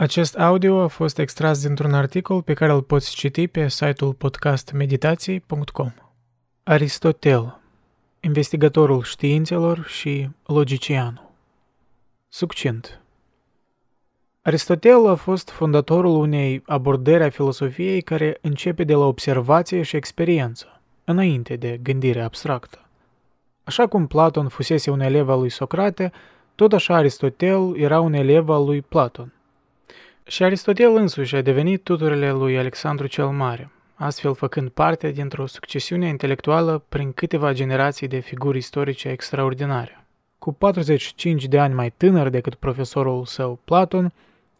Acest audio a fost extras dintr-un articol pe care îl poți citi pe site-ul podcastmeditații.com. Aristotel, investigatorul științelor și logicianul. Succint. Aristotel a fost fondatorul unei abordări a filosofiei care începe de la observație și experiență, înainte de gândire abstractă. Așa cum Platon fusese un elev al lui Socrate, tot așa Aristotel era un elev al lui Platon. Și Aristotel însuși a devenit tutorele lui Alexandru cel Mare, astfel făcând parte dintr-o succesiune intelectuală prin câteva generații de figuri istorice extraordinare. Cu 45 de ani mai tânăr decât profesorul său Platon,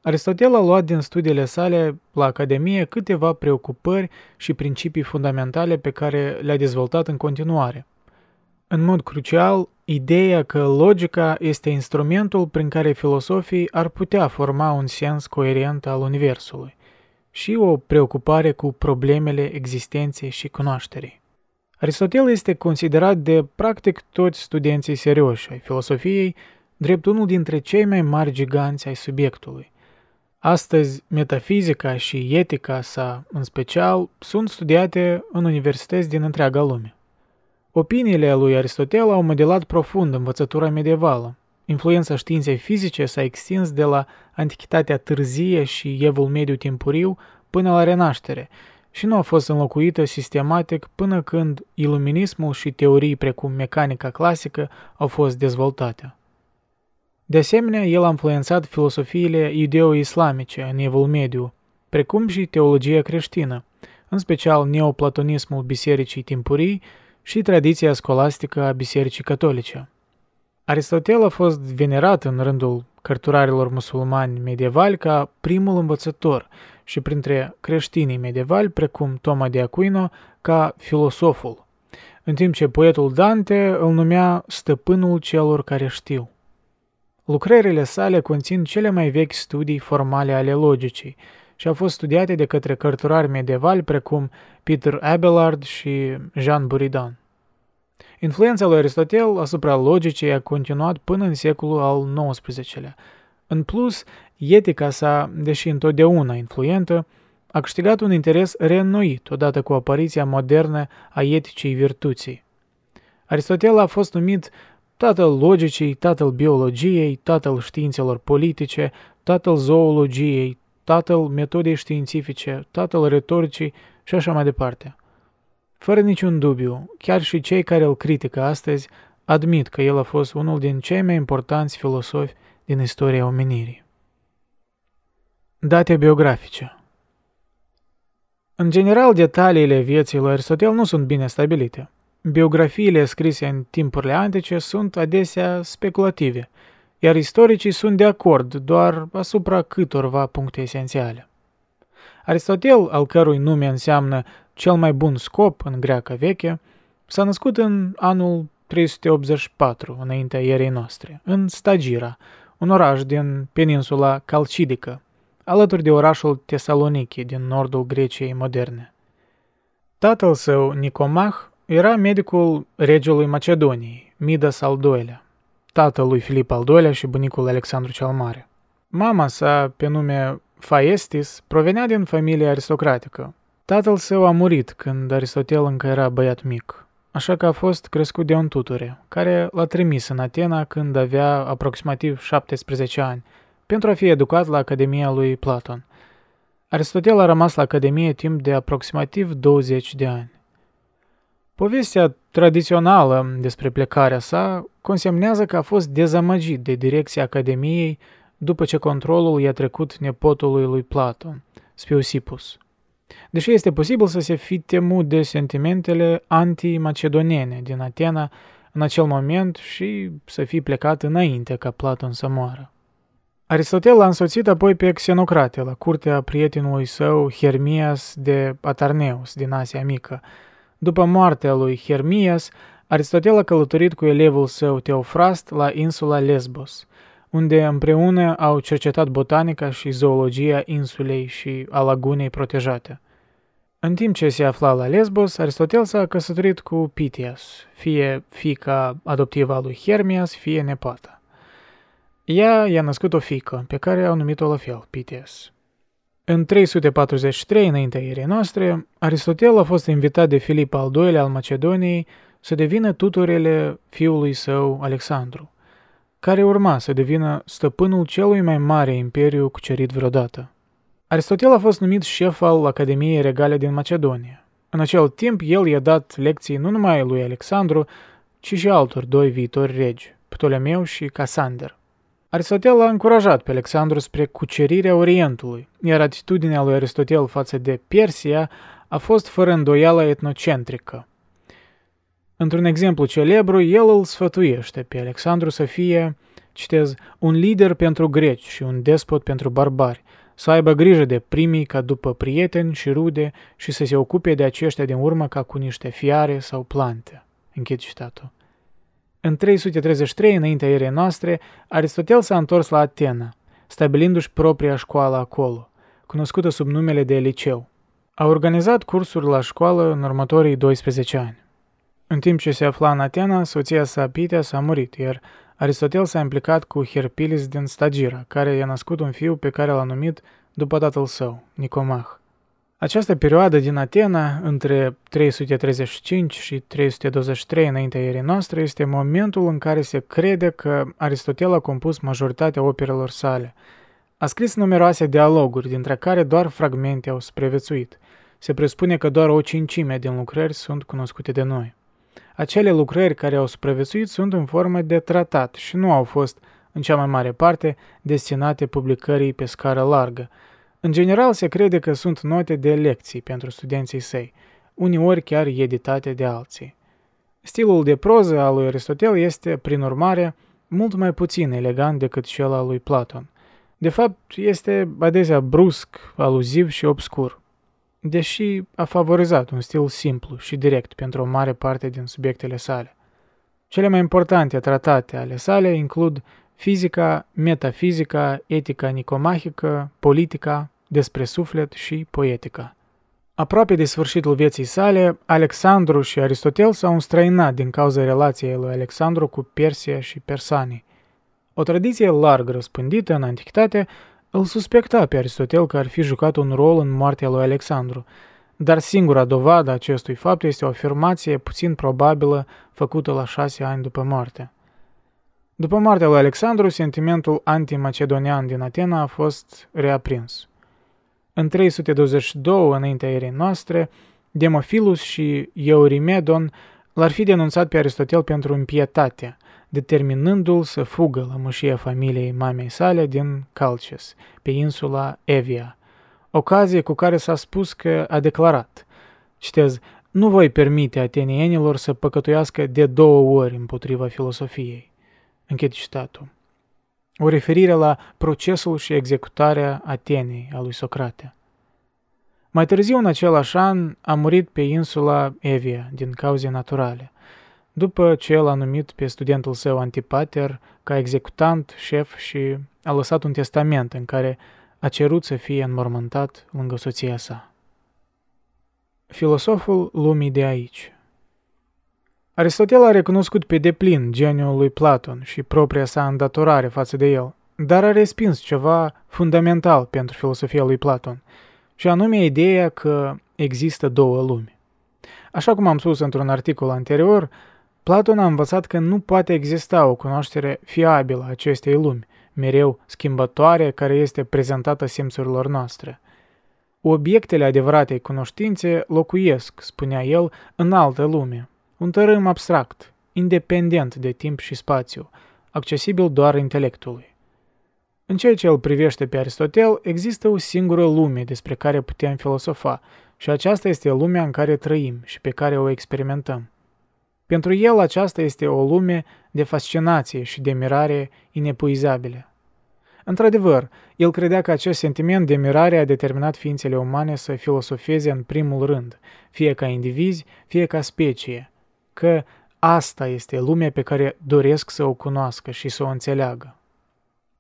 Aristotel a luat din studiile sale la Academie câteva preocupări și principii fundamentale pe care le-a dezvoltat în continuare. În mod crucial, ideea că logica este instrumentul prin care filosofii ar putea forma un sens coerent al Universului și o preocupare cu problemele existenței și cunoașterii. Aristotel este considerat de practic toți studenții serioși ai filosofiei drept unul dintre cei mai mari giganți ai subiectului. Astăzi, metafizica și etica sa, în special, sunt studiate în universități din întreaga lume. Opiniile lui Aristotel au modelat profund învățătura medievală. Influența științei fizice s-a extins de la antichitatea târzie și evul mediu timpuriu până la renaștere și nu a fost înlocuită sistematic până când iluminismul și teorii precum mecanica clasică au fost dezvoltate. De asemenea, el a influențat filosofiile ideo-islamice în evul mediu, precum și teologia creștină, în special neoplatonismul bisericii timpurii și tradiția scolastică a Bisericii Catolice. Aristotel a fost venerat în rândul cărturarilor musulmani medievali ca primul învățător și printre creștinii medievali, precum Toma de Aquino, ca filosoful, în timp ce poetul Dante îl numea stăpânul celor care știu. Lucrările sale conțin cele mai vechi studii formale ale logicii și au fost studiate de către cărturari medievali precum Peter Abelard și Jean Buridan. Influența lui Aristotel asupra logicii a continuat până în secolul al XIX-lea. În plus, etica sa, deși întotdeauna influentă, a câștigat un interes reînnoit odată cu apariția modernă a eticii virtuții. Aristotel a fost numit tatăl logicii, tatăl biologiei, tatăl științelor politice, tatăl zoologiei, tatăl metodei științifice, tatăl retoricii și așa mai departe. Fără niciun dubiu, chiar și cei care îl critică astăzi admit că el a fost unul din cei mai importanți filosofi din istoria omenirii. Date biografice În general, detaliile vieții lui Aristotel nu sunt bine stabilite. Biografiile scrise în timpurile antice sunt adesea speculative, iar istoricii sunt de acord doar asupra câtorva puncte esențiale. Aristotel, al cărui nume înseamnă cel mai bun scop în greacă veche, s-a născut în anul 384 înaintea ierei noastre, în Stagira, un oraș din peninsula Calcidică, alături de orașul Tesaloniki din nordul Greciei moderne. Tatăl său, Nicomah, era medicul regelui Macedoniei, Midas al II-lea, tatăl lui Filip al II-lea și bunicul Alexandru cel Mare. Mama sa, pe nume Faestis, provenea din familie aristocratică, Tatăl său a murit când Aristotel încă era băiat mic, așa că a fost crescut de un tutore, care l-a trimis în Atena când avea aproximativ 17 ani, pentru a fi educat la Academia lui Platon. Aristotel a rămas la Academie timp de aproximativ 20 de ani. Povestea tradițională despre plecarea sa consemnează că a fost dezamăgit de direcția Academiei după ce controlul i-a trecut nepotului lui Platon, Spiusipus. Deși este posibil să se fi temut de sentimentele anti-macedonene din Atena în acel moment și să fi plecat înainte ca Platon să moară. Aristotel a însoțit apoi pe Xenocrate la curtea prietenului său Hermias de Atarneus din Asia Mică. După moartea lui Hermias, Aristotel a călătorit cu elevul său Teofrast la insula Lesbos, unde împreună au cercetat botanica și zoologia insulei și a lagunei protejate. În timp ce se afla la Lesbos, Aristotel s-a căsătorit cu Pitias, fie fica adoptivă a lui Hermias, fie nepoată. Ea i-a născut o fică, pe care au numit-o la fel, Piteas. În 343 înaintea erei noastre, Aristotel a fost invitat de Filip al II-lea al Macedoniei să devină tutorele fiului său Alexandru, care urma să devină stăpânul celui mai mare imperiu cucerit vreodată. Aristotel a fost numit șef al Academiei Regale din Macedonia. În acel timp, el i-a dat lecții nu numai lui Alexandru, ci și altor doi viitori regi, Ptolemeu și Casander. Aristotel a încurajat pe Alexandru spre cucerirea Orientului, iar atitudinea lui Aristotel față de Persia a fost fără îndoială etnocentrică. Într-un exemplu celebru, el îl sfătuiește pe Alexandru să fie, citez, un lider pentru greci și un despot pentru barbari, să aibă grijă de primii ca după prieteni și rude și să se ocupe de aceștia din urmă ca cu niște fiare sau plante. Închid citatul. În 333, înaintea erei noastre, Aristotel s-a întors la Atena, stabilindu-și propria școală acolo, cunoscută sub numele de liceu. A organizat cursuri la școală în următorii 12 ani. În timp ce se afla în Atena, soția sa Pitea s-a murit, iar Aristotel s-a implicat cu Herpilis din Stagira, care i-a născut un fiu pe care l-a numit după tatăl său, Nicomach. Această perioadă din Atena, între 335 și 323 înaintea erei noastre, este momentul în care se crede că Aristotel a compus majoritatea operelor sale. A scris numeroase dialoguri, dintre care doar fragmente au supraviețuit. Se presupune că doar o cincime din lucrări sunt cunoscute de noi. Acele lucrări care au supraviețuit sunt în formă de tratat și nu au fost, în cea mai mare parte, destinate publicării pe scară largă. În general, se crede că sunt note de lecții pentru studenții săi, uneori chiar editate de alții. Stilul de proză al lui Aristotel este, prin urmare, mult mai puțin elegant decât cel al lui Platon. De fapt, este adesea brusc, aluziv și obscur deși a favorizat un stil simplu și direct pentru o mare parte din subiectele sale. Cele mai importante tratate ale sale includ fizica, metafizica, etica nicomahică, politica, despre suflet și poetica. Aproape de sfârșitul vieții sale, Alexandru și Aristotel s-au înstrăinat din cauza relației lui Alexandru cu Persia și persanii. O tradiție larg răspândită în antichitate îl suspecta pe Aristotel că ar fi jucat un rol în moartea lui Alexandru, dar singura dovadă acestui fapt este o afirmație puțin probabilă făcută la șase ani după moarte. După moartea lui Alexandru, sentimentul antimacedonian din Atena a fost reaprins. În 322 înaintea erei noastre, Demophilus și Eurimedon l-ar fi denunțat pe Aristotel pentru impietate – determinându-l să fugă la mășia familiei mamei sale din Calces, pe insula Evia, ocazie cu care s-a spus că a declarat, citez, nu voi permite atenienilor să păcătuiască de două ori împotriva filosofiei. Închid citatul. O referire la procesul și executarea Atenei a lui Socrate. Mai târziu, în același an, a murit pe insula Evia din cauze naturale – după ce el a numit pe studentul său Antipater ca executant, șef și a lăsat un testament în care a cerut să fie înmormântat lângă soția sa. Filosoful lumii de aici Aristotel a recunoscut pe deplin geniul lui Platon și propria sa îndatorare față de el, dar a respins ceva fundamental pentru filosofia lui Platon, și anume ideea că există două lumi. Așa cum am spus într-un articol anterior, Platon a învățat că nu poate exista o cunoaștere fiabilă a acestei lumi, mereu schimbătoare, care este prezentată simțurilor noastre. Obiectele adevăratei cunoștințe locuiesc, spunea el, în altă lume, un tărâm abstract, independent de timp și spațiu, accesibil doar intelectului. În ceea ce îl privește pe Aristotel, există o singură lume despre care putem filosofa, și aceasta este lumea în care trăim și pe care o experimentăm. Pentru el aceasta este o lume de fascinație și de mirare inepuizabile. Într-adevăr, el credea că acest sentiment de mirare a determinat ființele umane să filosofeze în primul rând, fie ca indivizi, fie ca specie, că asta este lumea pe care doresc să o cunoască și să o înțeleagă.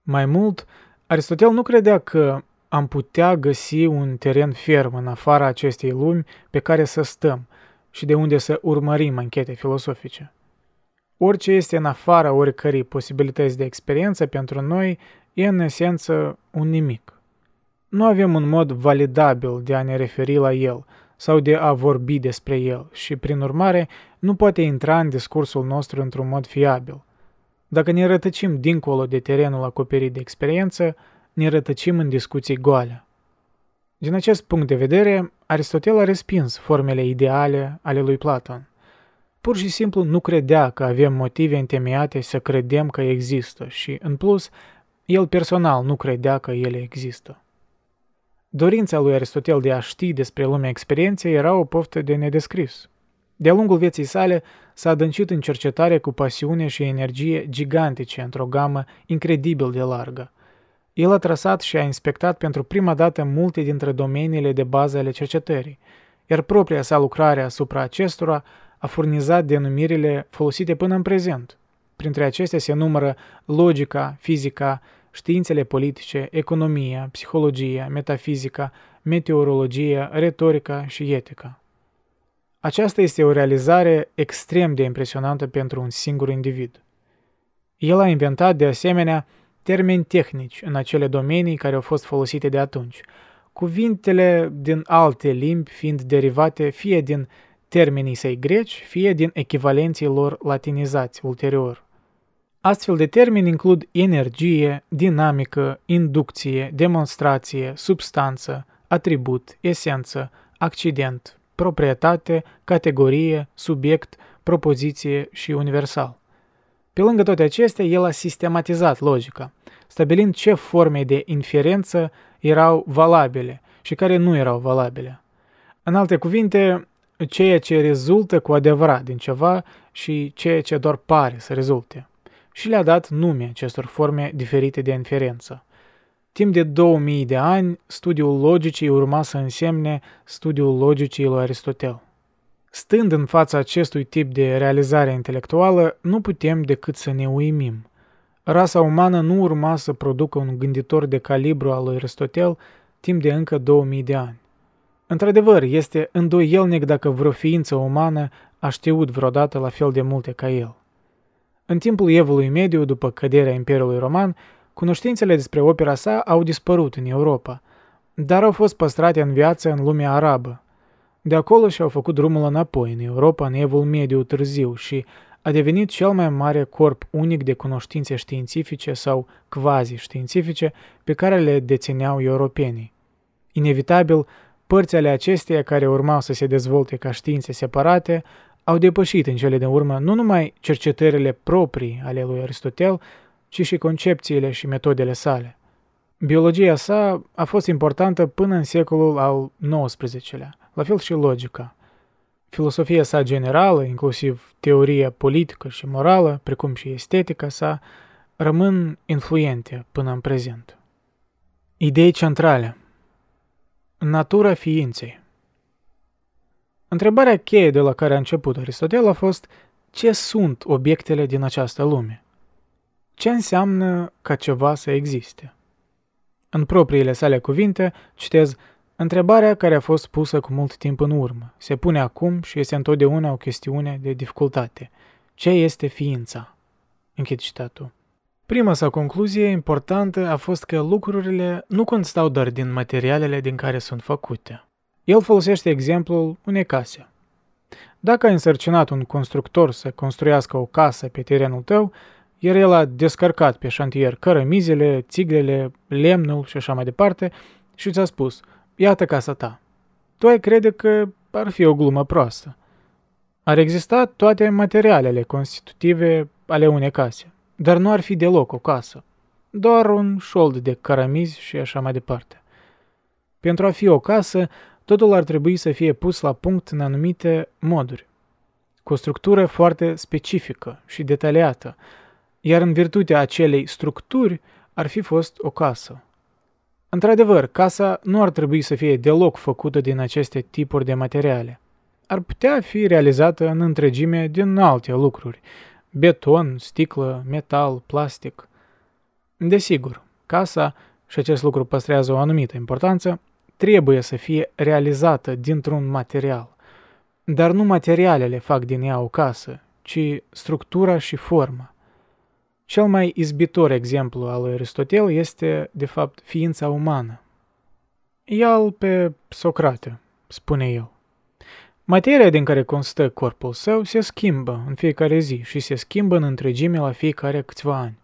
Mai mult, Aristotel nu credea că am putea găsi un teren ferm în afara acestei lumi pe care să stăm, și de unde să urmărim anchete filosofice. Orice este în afara oricărei posibilități de experiență pentru noi e în esență un nimic. Nu avem un mod validabil de a ne referi la el sau de a vorbi despre el și, prin urmare, nu poate intra în discursul nostru într-un mod fiabil. Dacă ne rătăcim dincolo de terenul acoperit de experiență, ne rătăcim în discuții goale. Din acest punct de vedere, Aristotel a respins formele ideale ale lui Platon. Pur și simplu nu credea că avem motive întemeiate să credem că există și, în plus, el personal nu credea că ele există. Dorința lui Aristotel de a ști despre lumea experienței era o poftă de nedescris. De-a lungul vieții sale s-a adâncit în cercetare cu pasiune și energie gigantice într-o gamă incredibil de largă. El a trasat și a inspectat pentru prima dată multe dintre domeniile de bază ale cercetării, iar propria sa lucrare asupra acestora a furnizat denumirile folosite până în prezent. Printre acestea se numără logica, fizica, științele politice, economia, psihologia, metafizica, meteorologia, retorica și etica. Aceasta este o realizare extrem de impresionantă pentru un singur individ. El a inventat, de asemenea, termeni tehnici în acele domenii care au fost folosite de atunci, cuvintele din alte limbi fiind derivate fie din termenii săi greci, fie din echivalenții lor latinizați ulterior. Astfel de termeni includ energie, dinamică, inducție, demonstrație, substanță, atribut, esență, accident, proprietate, categorie, subiect, propoziție și universal. Pe lângă toate acestea, el a sistematizat logica, stabilind ce forme de inferență erau valabile și care nu erau valabile. În alte cuvinte, ceea ce rezultă cu adevărat din ceva și ceea ce doar pare să rezulte. Și le-a dat nume acestor forme diferite de inferență. Timp de 2000 de ani, studiul logicii urma să însemne studiul logicii lui Aristotel. Stând în fața acestui tip de realizare intelectuală, nu putem decât să ne uimim. Rasa umană nu urma să producă un gânditor de calibru al lui Aristotel timp de încă 2000 de ani. Într-adevăr, este îndoielnic dacă vreo ființă umană a știut vreodată la fel de multe ca el. În timpul evului mediu, după căderea Imperiului Roman, cunoștințele despre opera sa au dispărut în Europa, dar au fost păstrate în viață în lumea arabă. De acolo și-au făcut drumul înapoi în Europa în evul mediu târziu și a devenit cel mai mare corp unic de cunoștințe științifice sau quasi-științifice pe care le dețineau europenii. Inevitabil, Părți ale acesteia care urmau să se dezvolte ca științe separate au depășit în cele de urmă nu numai cercetările proprii ale lui Aristotel, ci și concepțiile și metodele sale. Biologia sa a fost importantă până în secolul al XIX-lea, la fel și logica. Filosofia sa generală, inclusiv teoria politică și morală, precum și estetica sa, rămân influente până în prezent. Idei centrale Natura ființei Întrebarea cheie de la care a început Aristotel a fost ce sunt obiectele din această lume? Ce înseamnă ca ceva să existe? În propriile sale cuvinte, citez, întrebarea care a fost pusă cu mult timp în urmă, se pune acum și este întotdeauna o chestiune de dificultate. Ce este ființa? Închid citatul. Prima sa concluzie importantă a fost că lucrurile nu constau doar din materialele din care sunt făcute. El folosește exemplul unei case. Dacă ai însărcinat un constructor să construiască o casă pe terenul tău, iar el a descărcat pe șantier cărămizele, țiglele, lemnul și așa mai departe și ți-a spus, iată casa ta. Tu ai crede că ar fi o glumă proastă. Ar exista toate materialele constitutive ale unei case dar nu ar fi deloc o casă, doar un șold de caramizi și așa mai departe. Pentru a fi o casă, totul ar trebui să fie pus la punct în anumite moduri, cu o structură foarte specifică și detaliată, iar în virtutea acelei structuri ar fi fost o casă. Într-adevăr, casa nu ar trebui să fie deloc făcută din aceste tipuri de materiale. Ar putea fi realizată în întregime din alte lucruri, beton, sticlă, metal, plastic. Desigur, casa, și acest lucru păstrează o anumită importanță, trebuie să fie realizată dintr-un material. Dar nu materialele fac din ea o casă, ci ci structura și forma. Cel mai izbitor exemplu al lui Aristotel este, de fapt, ființa umană. Ia-l pe Socrate, spune el. Materia din care constă corpul său se schimbă în fiecare zi și se schimbă în întregime la fiecare câțiva ani.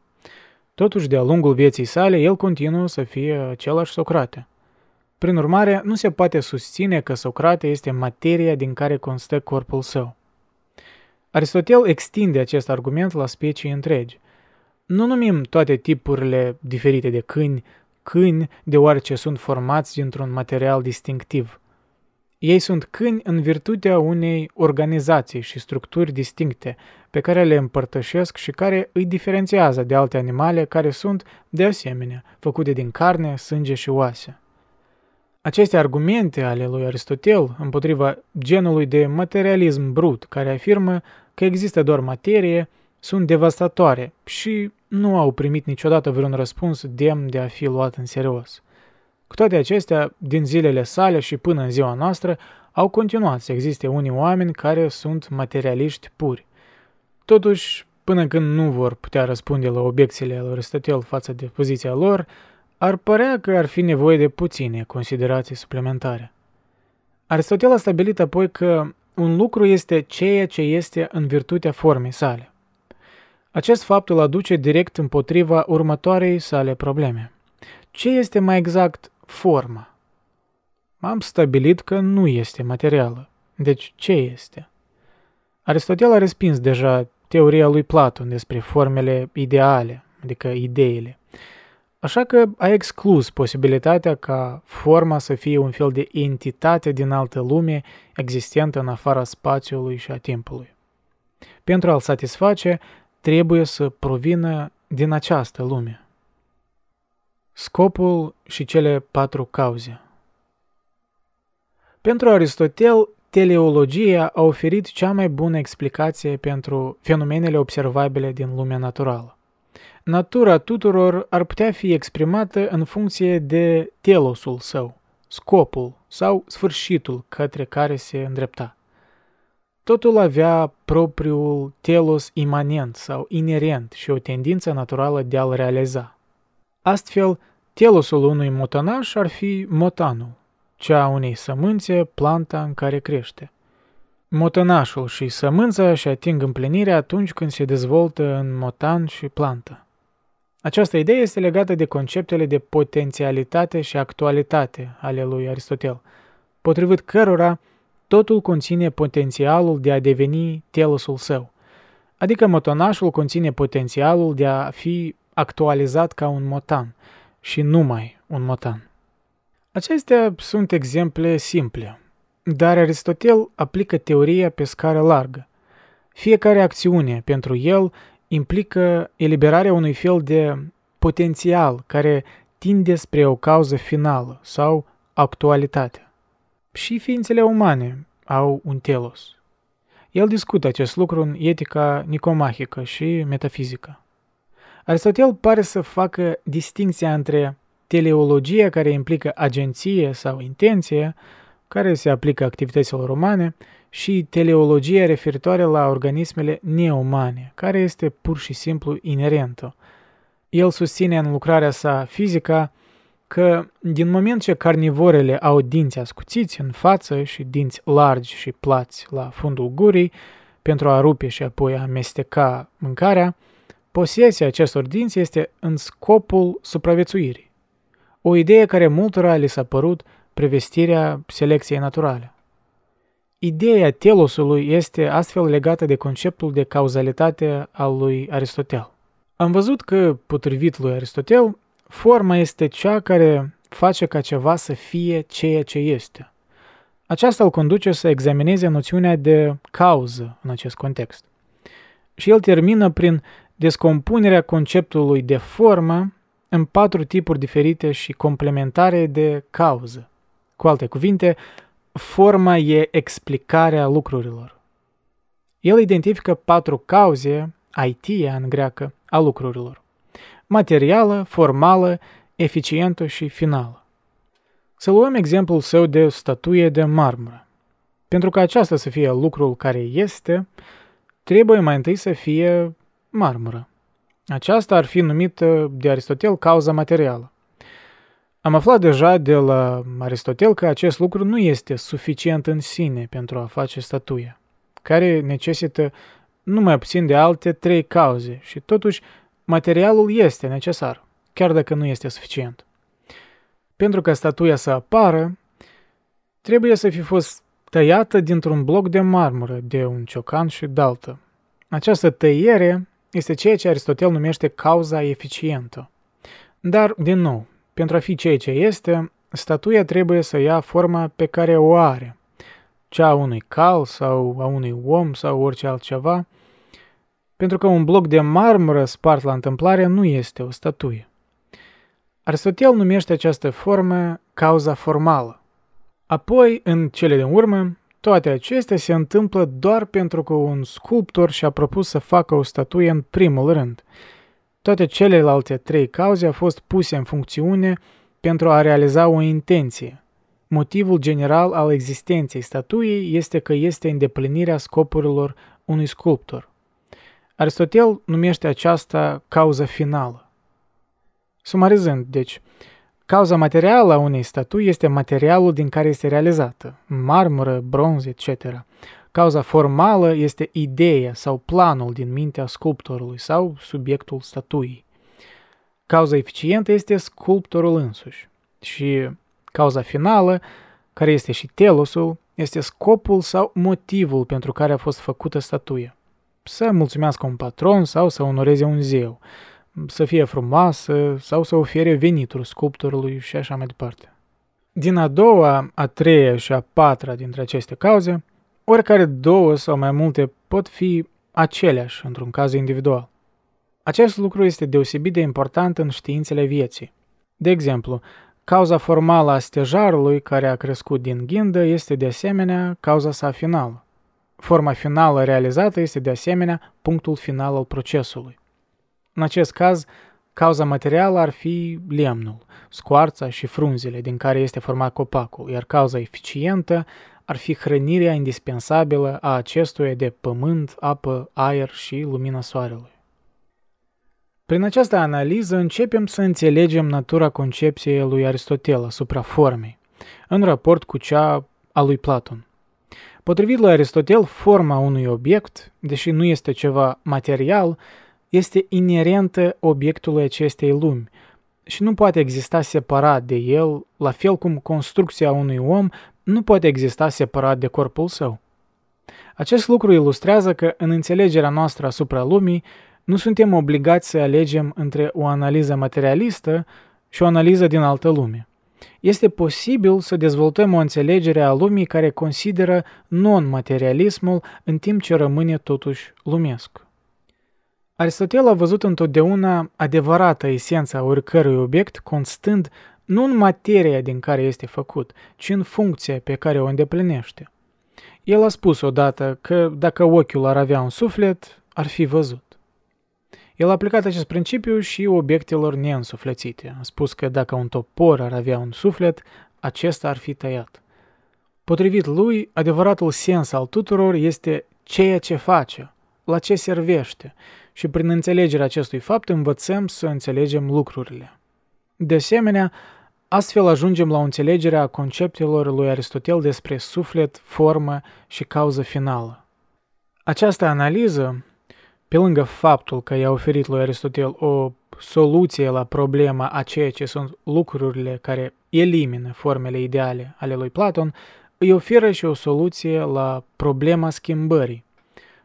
Totuși, de-a lungul vieții sale, el continuă să fie același Socrate. Prin urmare, nu se poate susține că Socrate este materia din care constă corpul său. Aristotel extinde acest argument la specii întregi. Nu numim toate tipurile diferite de câini câini deoarece sunt formați dintr-un material distinctiv. Ei sunt câini în virtutea unei organizații și structuri distincte pe care le împărtășesc și care îi diferențiază de alte animale care sunt, de asemenea, făcute din carne, sânge și oase. Aceste argumente ale lui Aristotel împotriva genului de materialism brut care afirmă că există doar materie sunt devastatoare și nu au primit niciodată vreun răspuns demn de a fi luat în serios. Cu toate acestea, din zilele sale și până în ziua noastră, au continuat să existe unii oameni care sunt materialiști puri. Totuși, până când nu vor putea răspunde la obiecțiile lui Aristotel față de poziția lor, ar părea că ar fi nevoie de puține considerații suplimentare. Aristotel a stabilit apoi că un lucru este ceea ce este în virtutea formei sale. Acest fapt îl aduce direct împotriva următoarei sale probleme. Ce este mai exact forma? Am stabilit că nu este materială. Deci ce este? Aristotel a respins deja teoria lui Platon despre formele ideale, adică ideile. Așa că a exclus posibilitatea ca forma să fie un fel de entitate din altă lume existentă în afara spațiului și a timpului. Pentru a-l satisface, trebuie să provină din această lume. Scopul și cele patru cauze Pentru Aristotel, teleologia a oferit cea mai bună explicație pentru fenomenele observabile din lumea naturală. Natura tuturor ar putea fi exprimată în funcție de telosul său, scopul sau sfârșitul către care se îndrepta. Totul avea propriul telos imanent sau inerent și o tendință naturală de a-l realiza. Astfel, telosul unui motanaș ar fi motanul, cea a unei sămânțe, planta în care crește. Motanașul și sămânța își ating împlinirea atunci când se dezvoltă în motan și plantă. Această idee este legată de conceptele de potențialitate și actualitate ale lui Aristotel, potrivit cărora totul conține potențialul de a deveni telosul său, adică motonașul conține potențialul de a fi actualizat ca un motan și numai un motan. Acestea sunt exemple simple, dar Aristotel aplică teoria pe scară largă. Fiecare acțiune pentru el implică eliberarea unui fel de potențial care tinde spre o cauză finală sau actualitate și ființele umane au un telos. El discută acest lucru în etica nicomahică și metafizică. Aristotel pare să facă distinția între teleologia care implică agenție sau intenție, care se aplică activităților umane, și teleologia referitoare la organismele neumane, care este pur și simplu inerentă. El susține în lucrarea sa fizica că din moment ce carnivorele au dinți ascuțiți în față și dinți largi și plați la fundul gurii pentru a rupe și apoi a amesteca mâncarea, posesia acestor dinți este în scopul supraviețuirii. O idee care multora li s-a părut prevestirea selecției naturale. Ideea telosului este astfel legată de conceptul de cauzalitate al lui Aristotel. Am văzut că, potrivit lui Aristotel, Forma este cea care face ca ceva să fie ceea ce este. Aceasta îl conduce să examineze noțiunea de cauză în acest context. Și el termină prin descompunerea conceptului de formă în patru tipuri diferite și complementare de cauză. Cu alte cuvinte, forma e explicarea lucrurilor. El identifică patru cauze, aitia în greacă, a lucrurilor materială, formală, eficientă și finală. Să luăm exemplul său de statuie de marmură. Pentru ca aceasta să fie lucrul care este, trebuie mai întâi să fie marmură. Aceasta ar fi numită de Aristotel cauza materială. Am aflat deja de la Aristotel că acest lucru nu este suficient în sine pentru a face statuia, care necesită nu mai puțin de alte trei cauze și totuși materialul este necesar, chiar dacă nu este suficient. Pentru ca statuia să apară, trebuie să fi fost tăiată dintr-un bloc de marmură, de un ciocan și daltă. Această tăiere este ceea ce Aristotel numește cauza eficientă. Dar, din nou, pentru a fi ceea ce este, statuia trebuie să ia forma pe care o are, cea a unui cal sau a unui om sau orice altceva, pentru că un bloc de marmură spart la întâmplare nu este o statuie. Aristotel numește această formă cauza formală. Apoi, în cele din urmă, toate acestea se întâmplă doar pentru că un sculptor și-a propus să facă o statuie în primul rând. Toate celelalte trei cauze au fost puse în funcțiune pentru a realiza o intenție. Motivul general al existenței statuiei este că este îndeplinirea scopurilor unui sculptor. Aristotel numește aceasta cauza finală. Sumarizând, deci, cauza materială a unei statui este materialul din care este realizată, marmură, bronz, etc. Cauza formală este ideea sau planul din mintea sculptorului sau subiectul statuii. Cauza eficientă este sculptorul însuși. Și cauza finală, care este și telosul, este scopul sau motivul pentru care a fost făcută statuia să mulțumească un patron sau să onoreze un zeu, să fie frumoasă sau să ofere venituri sculptorului și așa mai departe. Din a doua, a treia și a patra dintre aceste cauze, oricare două sau mai multe pot fi aceleași într-un caz individual. Acest lucru este deosebit de important în științele vieții. De exemplu, cauza formală a stejarului care a crescut din ghindă este de asemenea cauza sa finală. Forma finală realizată este de asemenea punctul final al procesului. În acest caz, cauza materială ar fi lemnul, scoarța și frunzele din care este format copacul, iar cauza eficientă ar fi hrănirea indispensabilă a acestuia de pământ, apă, aer și lumina soarelui. Prin această analiză începem să înțelegem natura concepției lui Aristotel asupra formei, în raport cu cea a lui Platon. Potrivit lui Aristotel, forma unui obiect, deși nu este ceva material, este inerentă obiectului acestei lumi și nu poate exista separat de el, la fel cum construcția unui om nu poate exista separat de corpul său. Acest lucru ilustrează că în înțelegerea noastră asupra lumii nu suntem obligați să alegem între o analiză materialistă și o analiză din altă lume este posibil să dezvoltăm o înțelegere a lumii care consideră non-materialismul în timp ce rămâne totuși lumesc. Aristotel a văzut întotdeauna adevărata esența oricărui obiect constând nu în materia din care este făcut, ci în funcția pe care o îndeplinește. El a spus odată că dacă ochiul ar avea un suflet, ar fi văzut. El a aplicat acest principiu și obiectelor neînsuflețite. A spus că dacă un topor ar avea un suflet, acesta ar fi tăiat. Potrivit lui, adevăratul sens al tuturor este ceea ce face, la ce servește și prin înțelegerea acestui fapt învățăm să înțelegem lucrurile. De asemenea, astfel ajungem la o înțelegere a conceptelor lui Aristotel despre suflet, formă și cauză finală. Această analiză pe lângă faptul că i-a oferit lui Aristotel o soluție la problema a ceea ce sunt lucrurile care elimină formele ideale ale lui Platon, îi oferă și o soluție la problema schimbării.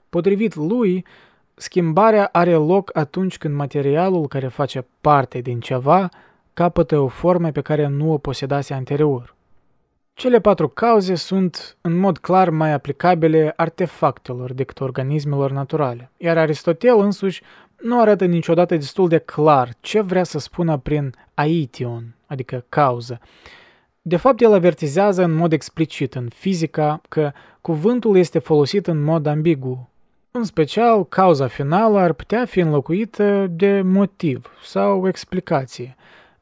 Potrivit lui, schimbarea are loc atunci când materialul care face parte din ceva capătă o formă pe care nu o posedase anterior. Cele patru cauze sunt în mod clar mai aplicabile artefactelor decât organismelor naturale, iar Aristotel însuși nu arată niciodată destul de clar ce vrea să spună prin aition, adică cauză. De fapt, el avertizează în mod explicit în fizica că cuvântul este folosit în mod ambigu. În special, cauza finală ar putea fi înlocuită de motiv sau explicație,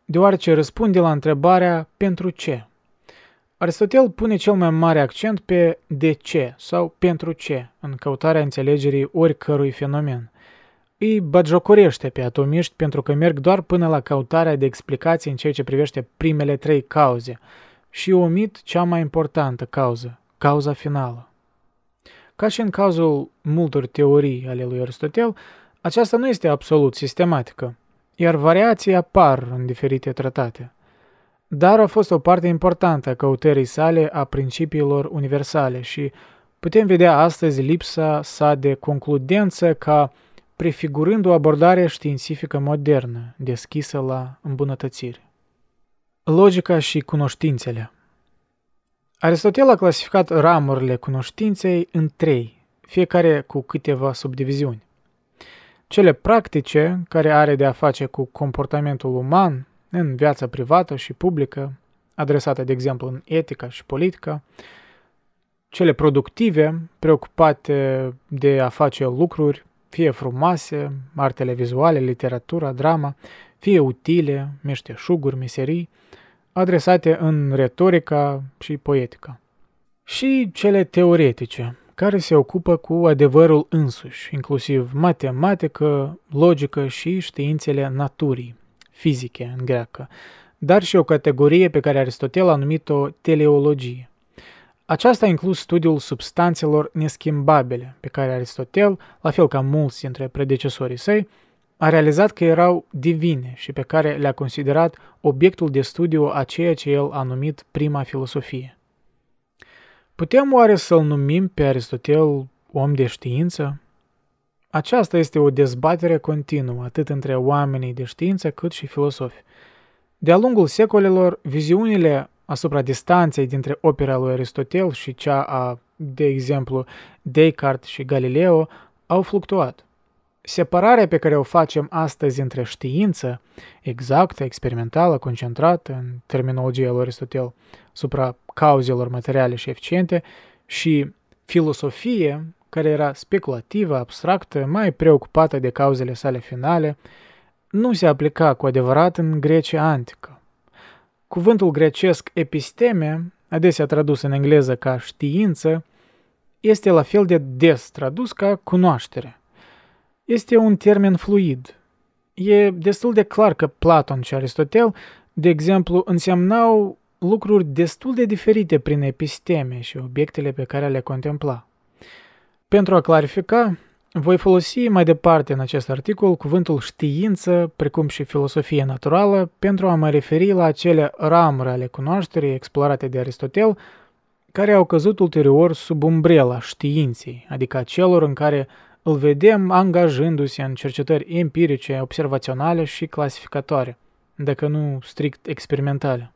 deoarece răspunde la întrebarea pentru ce. Aristotel pune cel mai mare accent pe de ce sau pentru ce în căutarea înțelegerii oricărui fenomen. Îi bagiocorește pe atomiști pentru că merg doar până la căutarea de explicații în ceea ce privește primele trei cauze și omit cea mai importantă cauză, cauza finală. Ca și în cazul multor teorii ale lui Aristotel, aceasta nu este absolut sistematică, iar variații apar în diferite tratate – dar a fost o parte importantă a căutării sale a principiilor universale și putem vedea astăzi lipsa sa de concludență ca prefigurând o abordare științifică modernă, deschisă la îmbunătățiri. Logica și cunoștințele Aristotel a clasificat ramurile cunoștinței în trei, fiecare cu câteva subdiviziuni. Cele practice, care are de a face cu comportamentul uman, în viața privată și publică, adresată, de exemplu, în etica și politică, cele productive, preocupate de a face lucruri, fie frumoase, artele vizuale, literatura, drama, fie utile, meșteșuguri, meserii, adresate în retorica și poetica. Și cele teoretice, care se ocupă cu adevărul însuși, inclusiv matematică, logică și științele naturii, fizice în greacă, dar și o categorie pe care Aristotel a numit-o teleologie. Aceasta a inclus studiul substanțelor neschimbabile, pe care Aristotel, la fel ca mulți dintre predecesorii săi, a realizat că erau divine și pe care le-a considerat obiectul de studiu a ceea ce el a numit prima filosofie. Putem oare să-l numim pe Aristotel om de știință? Aceasta este o dezbatere continuă, atât între oamenii de știință cât și filosofi. De-a lungul secolelor, viziunile asupra distanței dintre opera lui Aristotel și cea a, de exemplu, Descartes și Galileo au fluctuat. Separarea pe care o facem astăzi între știință, exactă, experimentală, concentrată, în terminologia lui Aristotel, supra cauzelor materiale și eficiente, și filosofie, care era speculativă, abstractă, mai preocupată de cauzele sale finale, nu se aplica cu adevărat în Grecia antică. Cuvântul grecesc episteme, adesea tradus în engleză ca știință, este la fel de des tradus ca cunoaștere. Este un termen fluid. E destul de clar că Platon și Aristotel, de exemplu, însemnau lucruri destul de diferite prin episteme și obiectele pe care le contempla. Pentru a clarifica, voi folosi mai departe în acest articol cuvântul știință, precum și filosofie naturală, pentru a mă referi la acele ramuri ale cunoașterii explorate de Aristotel, care au căzut ulterior sub umbrela științei, adică celor în care îl vedem angajându-se în cercetări empirice, observaționale și clasificatoare, dacă nu strict experimentale.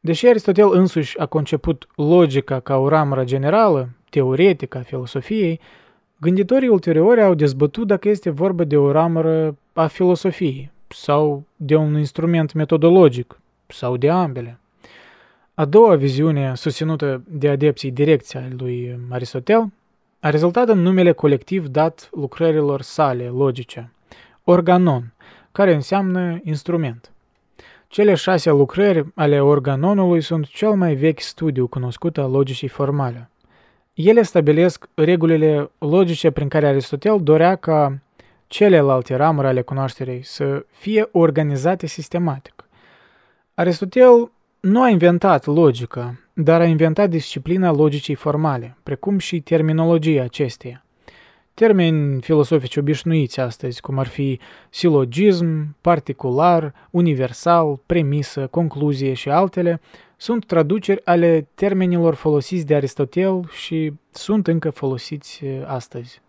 Deși Aristotel însuși a conceput logica ca o ramură generală, teoretică a filosofiei, gânditorii ulteriori au dezbătut dacă este vorba de o ramură a filosofiei sau de un instrument metodologic sau de ambele. A doua viziune, susținută de adepții direcția lui Aristotel, a rezultat în numele colectiv dat lucrărilor sale logice, organon, care înseamnă instrument. Cele șase lucrări ale organonului sunt cel mai vechi studiu cunoscut al logicii formale. Ele stabilesc regulile logice prin care Aristotel dorea ca celelalte ramuri ale cunoașterii să fie organizate sistematic. Aristotel nu a inventat logica, dar a inventat disciplina logicii formale, precum și terminologia acesteia. Termeni filosofici obișnuiți astăzi, cum ar fi silogism, particular, universal, premisă, concluzie și altele, sunt traduceri ale termenilor folosiți de Aristotel și sunt încă folosiți astăzi.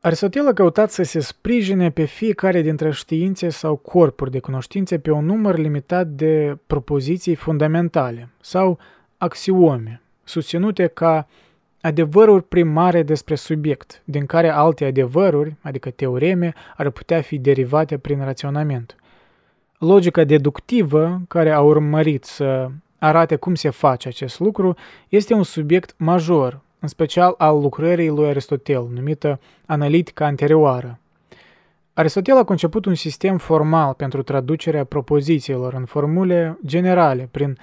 Aristotel a căutat să se sprijine pe fiecare dintre științe sau corpuri de cunoștințe pe un număr limitat de propoziții fundamentale sau axiome, susținute ca adevăruri primare despre subiect, din care alte adevăruri, adică teoreme, ar putea fi derivate prin raționament. Logica deductivă, care a urmărit să arate cum se face acest lucru, este un subiect major, în special al lucrării lui Aristotel, numită analitica anterioară. Aristotel a conceput un sistem formal pentru traducerea propozițiilor în formule generale, prin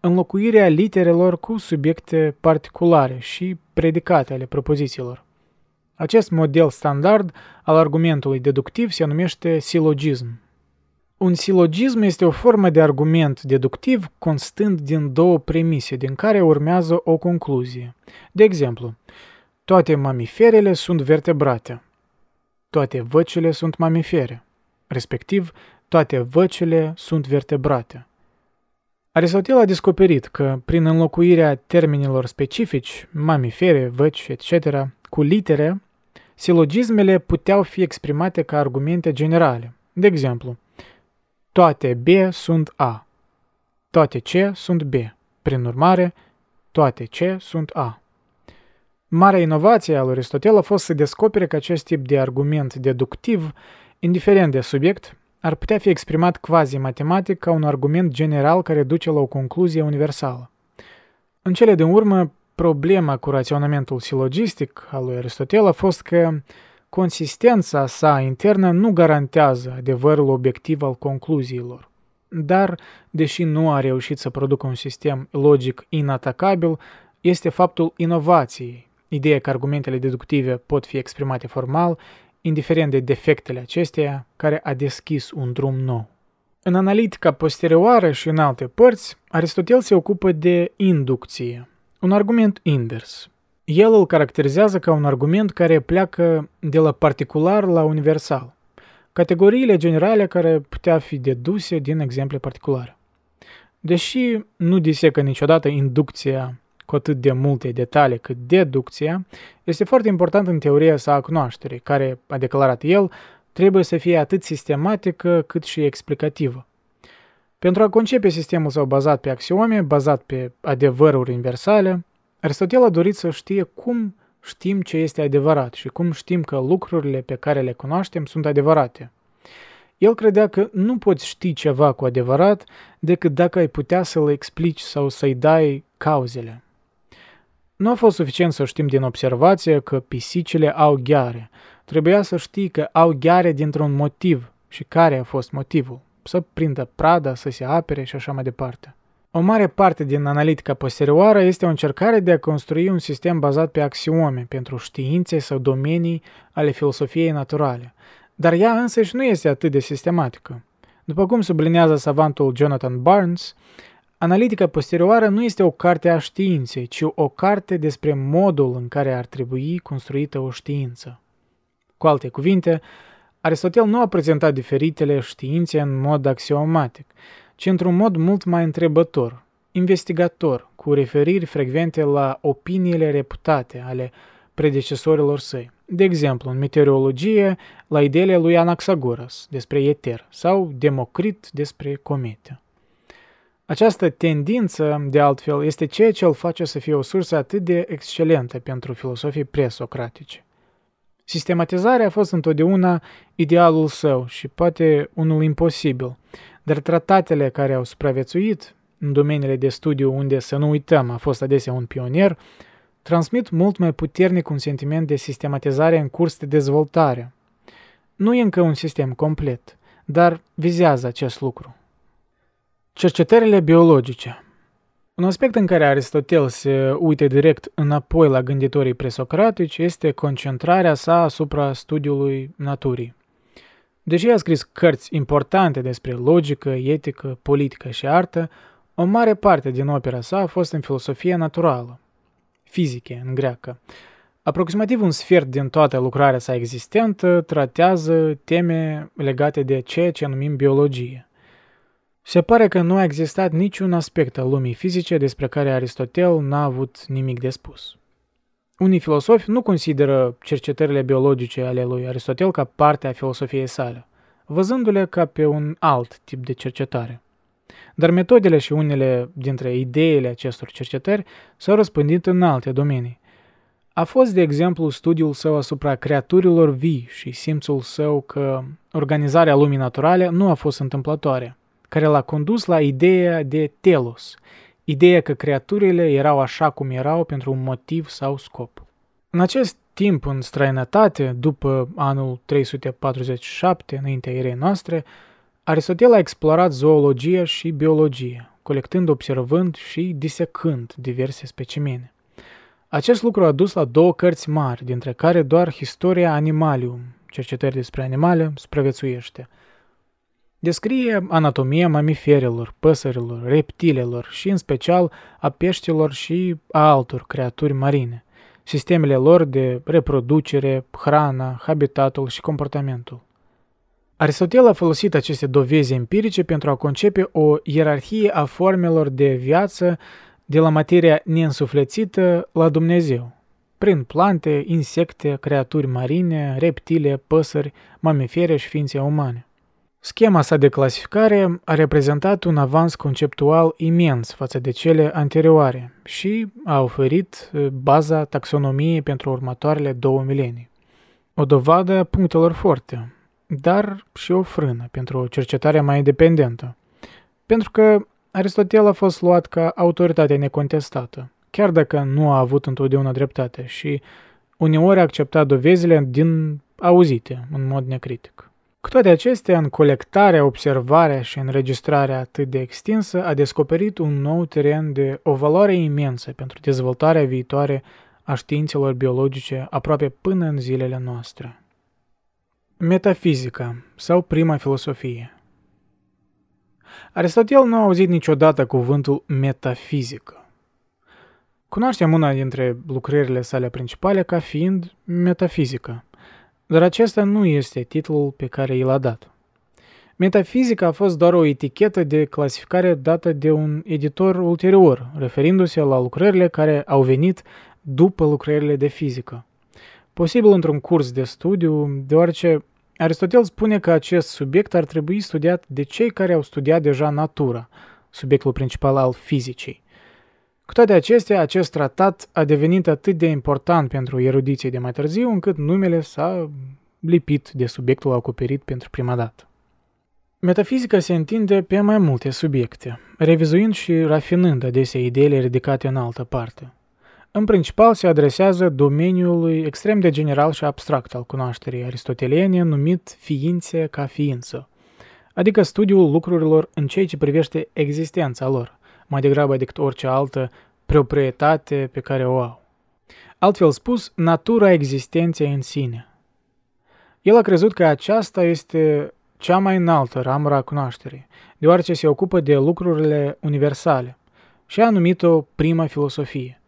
înlocuirea literelor cu subiecte particulare și predicate ale propozițiilor. Acest model standard al argumentului deductiv se numește silogism. Un silogism este o formă de argument deductiv constând din două premise, din care urmează o concluzie. De exemplu, toate mamiferele sunt vertebrate. Toate văcile sunt mamifere. Respectiv, toate văcile sunt vertebrate. Aristotel a descoperit că, prin înlocuirea termenilor specifici, mamifere, văci, etc., cu litere, silogismele puteau fi exprimate ca argumente generale. De exemplu, toate B sunt A, toate C sunt B. Prin urmare, toate C sunt A. Marea inovație a lui Aristotel a fost să descopere că acest tip de argument deductiv, indiferent de subiect, ar putea fi exprimat quasi-matematic ca un argument general care duce la o concluzie universală. În cele din urmă, problema cu raționamentul silogistic al lui Aristotel a fost că consistența sa internă nu garantează adevărul obiectiv al concluziilor. Dar, deși nu a reușit să producă un sistem logic inatacabil, este faptul inovației, ideea că argumentele deductive pot fi exprimate formal, indiferent de defectele acesteia, care a deschis un drum nou. În analitica posterioară și în alte părți, Aristotel se ocupă de inducție, un argument invers. El îl caracterizează ca un argument care pleacă de la particular la universal, categoriile generale care putea fi deduse din exemple particulare. Deși nu disecă niciodată inducția cu atât de multe detalii cât deducția, este foarte important în teoria sa a cunoașterii, care, a declarat el, trebuie să fie atât sistematică cât și explicativă. Pentru a concepe sistemul său bazat pe axiome, bazat pe adevăruri universale, Aristotel a dorit să știe cum știm ce este adevărat și cum știm că lucrurile pe care le cunoaștem sunt adevărate. El credea că nu poți ști ceva cu adevărat decât dacă ai putea să-l explici sau să-i dai cauzele. Nu a fost suficient să știm din observație că pisicile au gheare. Trebuia să știi că au gheare dintr-un motiv și care a fost motivul. Să prindă prada, să se apere și așa mai departe. O mare parte din analitica posterioară este o încercare de a construi un sistem bazat pe axiome pentru științe sau domenii ale filosofiei naturale, dar ea însăși nu este atât de sistematică. După cum sublinează savantul Jonathan Barnes, Analitica posterioară nu este o carte a științei, ci o carte despre modul în care ar trebui construită o știință. Cu alte cuvinte, Aristotel nu a prezentat diferitele științe în mod axiomatic, ci într-un mod mult mai întrebător, investigator, cu referiri frecvente la opiniile reputate ale predecesorilor săi. De exemplu, în meteorologie, la ideile lui Anaxagoras despre eter sau Democrit despre comete. Această tendință, de altfel, este ceea ce îl face să fie o sursă atât de excelentă pentru filosofii presocratice. Sistematizarea a fost întotdeauna idealul său și poate unul imposibil, dar tratatele care au supraviețuit în domeniile de studiu unde, să nu uităm, a fost adesea un pionier, transmit mult mai puternic un sentiment de sistematizare în curs de dezvoltare. Nu e încă un sistem complet, dar vizează acest lucru. Cercetările biologice Un aspect în care Aristotel se uite direct înapoi la gânditorii presocratici este concentrarea sa asupra studiului naturii. Deși a scris cărți importante despre logică, etică, politică și artă, o mare parte din opera sa a fost în filosofia naturală, fizică în greacă. Aproximativ un sfert din toată lucrarea sa existentă tratează teme legate de ceea ce numim biologie – se pare că nu a existat niciun aspect al lumii fizice despre care Aristotel n-a avut nimic de spus. Unii filosofi nu consideră cercetările biologice ale lui Aristotel ca parte a filosofiei sale, văzându-le ca pe un alt tip de cercetare. Dar metodele și unele dintre ideile acestor cercetări s-au răspândit în alte domenii. A fost, de exemplu, studiul său asupra creaturilor vii și simțul său că organizarea lumii naturale nu a fost întâmplătoare – care l-a condus la ideea de telos, ideea că creaturile erau așa cum erau pentru un motiv sau scop. În acest timp în străinătate, după anul 347 înaintea erei noastre, Aristotel a explorat zoologia și biologia, colectând, observând și disecând diverse specimene. Acest lucru a dus la două cărți mari, dintre care doar Historia Animalium, cercetări despre animale, supraviețuiește. Descrie anatomia mamiferilor, păsărilor, reptilelor și în special a peștilor și a altor creaturi marine, sistemele lor de reproducere, hrana, habitatul și comportamentul. Aristotel a folosit aceste dovezi empirice pentru a concepe o ierarhie a formelor de viață de la materia neînsuflețită la Dumnezeu, prin plante, insecte, creaturi marine, reptile, păsări, mamifere și ființe umane. Schema sa de clasificare a reprezentat un avans conceptual imens față de cele anterioare și a oferit baza taxonomiei pentru următoarele două milenii. O dovadă a punctelor forte, dar și o frână pentru o cercetare mai independentă. Pentru că Aristotel a fost luat ca autoritate necontestată, chiar dacă nu a avut întotdeauna dreptate și uneori a acceptat dovezile din auzite, în mod necritic. Cu toate acestea, în colectarea, observarea și înregistrarea atât de extinsă, a descoperit un nou teren de o valoare imensă pentru dezvoltarea viitoare a științelor biologice aproape până în zilele noastre. Metafizica sau prima filosofie Aristotel nu a auzit niciodată cuvântul metafizică. Cunoaștem una dintre lucrările sale principale ca fiind metafizică, dar acesta nu este titlul pe care i l-a dat. Metafizica a fost doar o etichetă de clasificare dată de un editor ulterior, referindu-se la lucrările care au venit după lucrările de fizică. Posibil într-un curs de studiu, deoarece Aristotel spune că acest subiect ar trebui studiat de cei care au studiat deja natura, subiectul principal al fizicii. Cu toate acestea, acest tratat a devenit atât de important pentru erudiții de mai târziu, încât numele s-a lipit de subiectul acoperit pentru prima dată. Metafizica se întinde pe mai multe subiecte, revizuind și rafinând adesea ideile ridicate în altă parte. În principal se adresează domeniului extrem de general și abstract al cunoașterii aristoteliene numit ființe ca ființă, adică studiul lucrurilor în ceea ce privește existența lor, mai degrabă decât orice altă proprietate pe care o au. Altfel spus, natura existenței în sine. El a crezut că aceasta este cea mai înaltă ramură a cunoașterii, deoarece se ocupă de lucrurile universale și a numit-o prima filosofie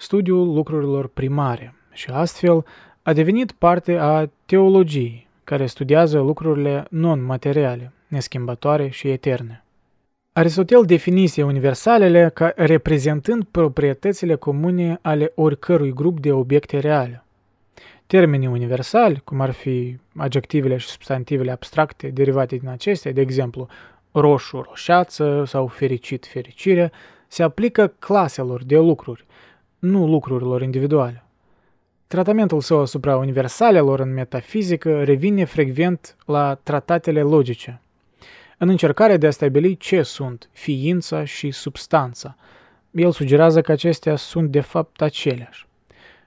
studiul lucrurilor primare și astfel a devenit parte a teologiei, care studiază lucrurile non-materiale, neschimbătoare și eterne. Aristotel definise universalele ca reprezentând proprietățile comune ale oricărui grup de obiecte reale. Termenii universali, cum ar fi adjectivele și substantivele abstracte derivate din acestea, de exemplu, roșu, roșață sau fericit, fericire, se aplică claselor de lucruri, nu lucrurilor individuale. Tratamentul său asupra universalelor în metafizică revine frecvent la tratatele logice, în încercarea de a stabili ce sunt ființa și substanța. El sugerează că acestea sunt de fapt aceleași.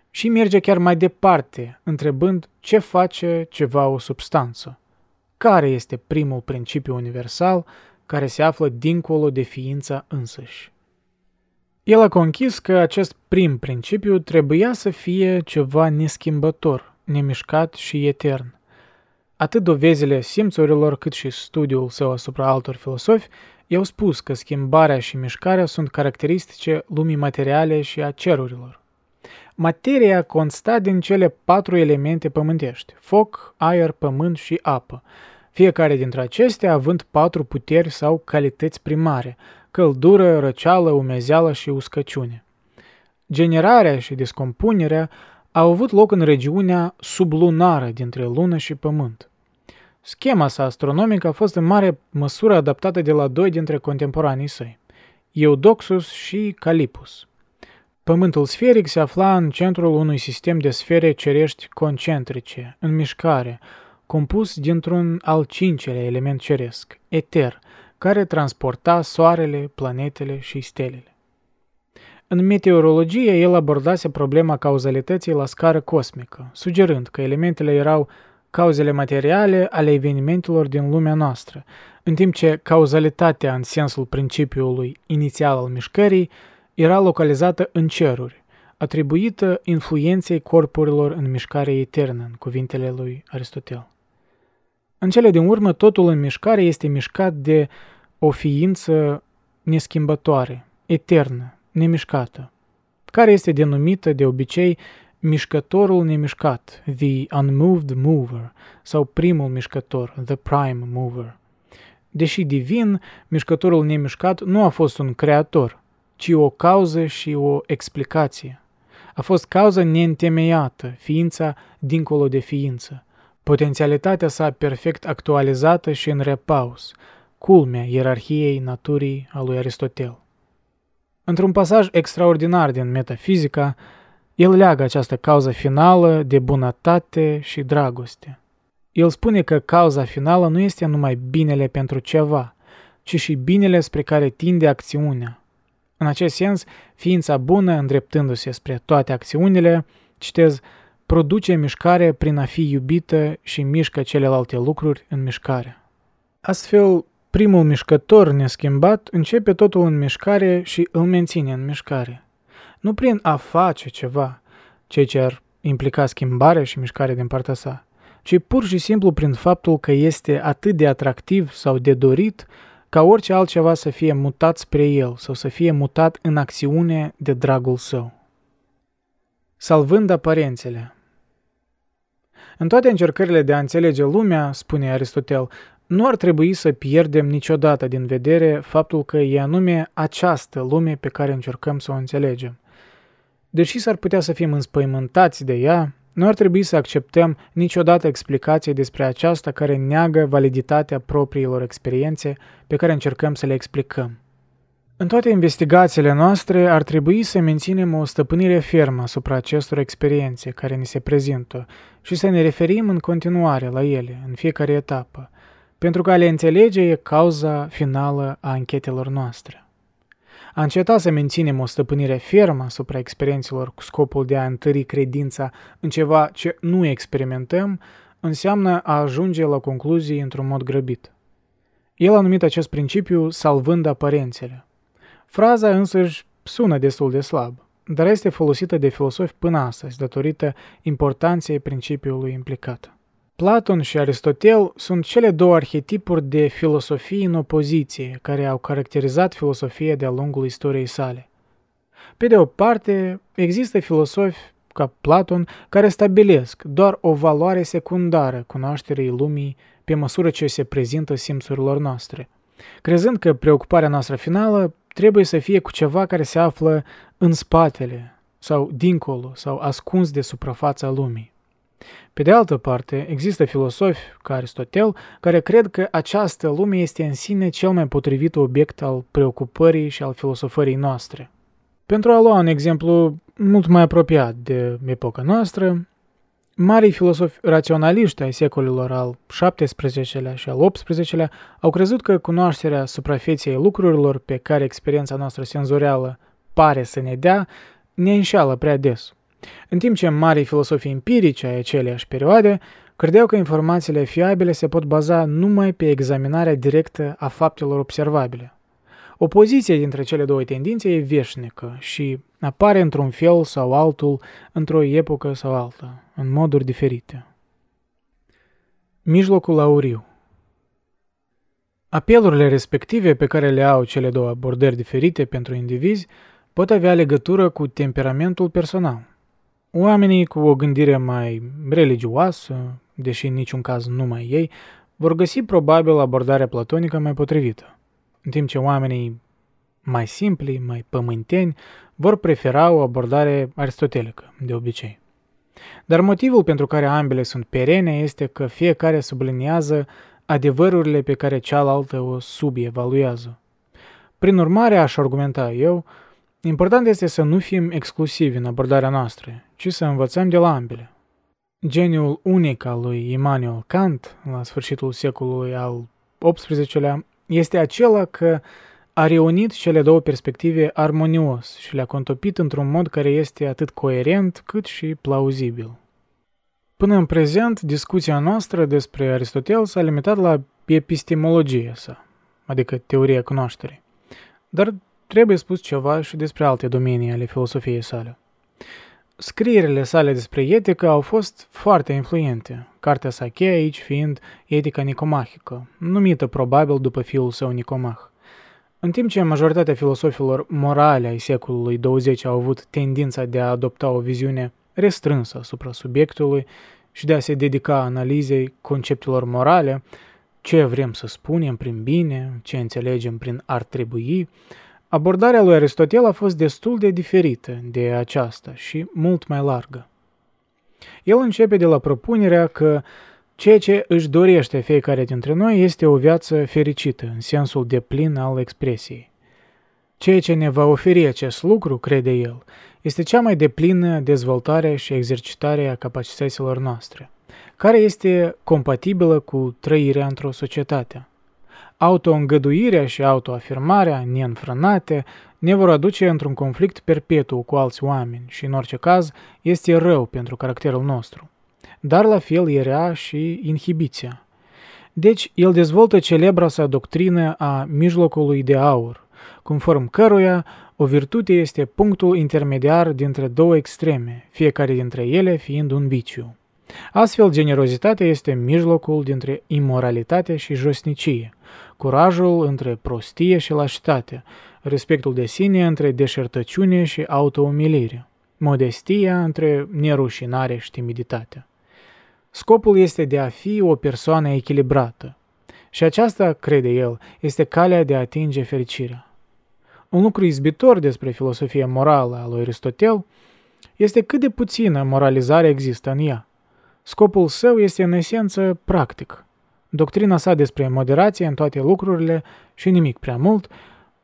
Și merge chiar mai departe, întrebând ce face ceva o substanță. Care este primul principiu universal care se află dincolo de ființa însăși? El a conchis că acest prim principiu trebuia să fie ceva neschimbător, nemișcat și etern. Atât dovezile simțurilor cât și studiul său asupra altor filosofi i-au spus că schimbarea și mișcarea sunt caracteristice lumii materiale și a cerurilor. Materia consta din cele patru elemente pământești, foc, aer, pământ și apă, fiecare dintre acestea având patru puteri sau calități primare, căldură, răceală, umezeală și uscăciune. Generarea și descompunerea au avut loc în regiunea sublunară dintre lună și pământ. Schema sa astronomică a fost în mare măsură adaptată de la doi dintre contemporanii săi, Eudoxus și Calipus. Pământul sferic se afla în centrul unui sistem de sfere cerești concentrice, în mișcare, compus dintr-un al cincelea element ceresc, eter, care transporta soarele, planetele și stelele. În meteorologie, el abordase problema cauzalității la scară cosmică, sugerând că elementele erau cauzele materiale ale evenimentelor din lumea noastră, în timp ce cauzalitatea în sensul principiului inițial al mișcării era localizată în ceruri, atribuită influenței corpurilor în mișcare eternă, în cuvintele lui Aristotel. În cele din urmă, totul în mișcare este mișcat de o ființă neschimbătoare, eternă, nemișcată, care este denumită de obicei mișcătorul nemișcat, the unmoved mover, sau primul mișcător, the prime mover. Deși divin, mișcătorul nemișcat nu a fost un creator, ci o cauză și o explicație. A fost cauza neîntemeiată, ființa dincolo de ființă, potențialitatea sa perfect actualizată și în repaus, culmea ierarhiei naturii a lui Aristotel. Într-un pasaj extraordinar din Metafizica, el leagă această cauză finală de bunătate și dragoste. El spune că cauza finală nu este numai binele pentru ceva, ci și binele spre care tinde acțiunea. În acest sens, ființa bună, îndreptându-se spre toate acțiunile, citez, produce mișcare prin a fi iubită și mișcă celelalte lucruri în mișcare. Astfel, primul mișcător neschimbat începe totul în mișcare și îl menține în mișcare. Nu prin a face ceva, ceea ce ar implica schimbare și mișcare din partea sa, ci pur și simplu prin faptul că este atât de atractiv sau de dorit ca orice altceva să fie mutat spre el sau să fie mutat în acțiune de dragul său. Salvând aparențele În toate încercările de a înțelege lumea, spune Aristotel, nu ar trebui să pierdem niciodată din vedere faptul că e anume această lume pe care încercăm să o înțelegem. Deși s-ar putea să fim înspăimântați de ea, nu ar trebui să acceptăm niciodată explicații despre aceasta care neagă validitatea propriilor experiențe pe care încercăm să le explicăm. În toate investigațiile noastre ar trebui să menținem o stăpânire fermă asupra acestor experiențe care ni se prezintă și să ne referim în continuare la ele, în fiecare etapă, pentru că a le înțelege e cauza finală a anchetelor noastre. A înceta să menținem o stăpânire fermă asupra experiențelor cu scopul de a întări credința în ceva ce nu experimentăm înseamnă a ajunge la concluzii într-un mod grăbit. El a numit acest principiu salvând aparențele. Fraza însăși sună destul de slab, dar este folosită de filosofi până astăzi datorită importanței principiului implicat. Platon și Aristotel sunt cele două arhetipuri de filosofie în opoziție care au caracterizat filosofia de-a lungul istoriei sale. Pe de o parte, există filosofi ca Platon care stabilesc doar o valoare secundară cunoașterii lumii pe măsură ce se prezintă simțurilor noastre, crezând că preocuparea noastră finală trebuie să fie cu ceva care se află în spatele sau dincolo sau ascuns de suprafața lumii. Pe de altă parte, există filosofi, ca Aristotel, care cred că această lume este în sine cel mai potrivit obiect al preocupării și al filosofării noastre. Pentru a lua un exemplu mult mai apropiat de epoca noastră, Marii filosofi raționaliști ai secolilor al XVII-lea și al XVIII-lea au crezut că cunoașterea suprafeței lucrurilor pe care experiența noastră senzorială pare să ne dea ne înșeală prea des. În timp ce marii filosofii empirici ai aceleași perioade credeau că informațiile fiabile se pot baza numai pe examinarea directă a faptelor observabile. Opoziția dintre cele două tendințe e veșnică și apare într-un fel sau altul, într-o epocă sau alta, în moduri diferite. Mijlocul auriu Apelurile respective pe care le au cele două abordări diferite pentru indivizi pot avea legătură cu temperamentul personal. Oamenii cu o gândire mai religioasă, deși în niciun caz numai ei, vor găsi probabil abordarea platonică mai potrivită, în timp ce oamenii mai simpli, mai pământeni, vor prefera o abordare aristotelică, de obicei. Dar motivul pentru care ambele sunt perene este că fiecare subliniază adevărurile pe care cealaltă o subievaluează. Prin urmare, aș argumenta eu, Important este să nu fim exclusivi în abordarea noastră, ci să învățăm de la ambele. Geniul unic al lui Immanuel Kant, la sfârșitul secolului al XVIII-lea, este acela că a reunit cele două perspective armonios și le-a contopit într-un mod care este atât coerent cât și plauzibil. Până în prezent, discuția noastră despre Aristotel s-a limitat la epistemologia sa, adică teoria cunoașterii. Dar trebuie spus ceva și despre alte domenii ale filosofiei sale. Scrierile sale despre etică au fost foarte influente, cartea sa cheie aici fiind Etica Nicomahică, numită probabil după fiul său Nicomah. În timp ce majoritatea filosofilor morale ai secolului 20 au avut tendința de a adopta o viziune restrânsă asupra subiectului și de a se dedica analizei conceptelor morale, ce vrem să spunem prin bine, ce înțelegem prin ar trebui, abordarea lui Aristotel a fost destul de diferită de aceasta și mult mai largă. El începe de la propunerea că ceea ce își dorește fiecare dintre noi este o viață fericită, în sensul de plin al expresiei. Ceea ce ne va oferi acest lucru, crede el, este cea mai deplină dezvoltare și exercitare a capacităților noastre, care este compatibilă cu trăirea într-o societate. Autoîngăduirea și autoafirmarea neînfrânate ne vor aduce într-un conflict perpetu cu alți oameni și, în orice caz, este rău pentru caracterul nostru. Dar la fel era și inhibiția. Deci, el dezvoltă celebra sa doctrină a mijlocului de aur, conform căruia o virtute este punctul intermediar dintre două extreme, fiecare dintre ele fiind un viciu. Astfel, generozitatea este mijlocul dintre imoralitate și josnicie, curajul între prostie și lașitate, respectul de sine între deșertăciune și autoumilire, modestia între nerușinare și timiditate. Scopul este de a fi o persoană echilibrată. Și aceasta, crede el, este calea de a atinge fericirea. Un lucru izbitor despre filosofia morală a lui Aristotel este cât de puțină moralizare există în ea. Scopul său este în esență practic. Doctrina sa despre moderație în toate lucrurile și nimic prea mult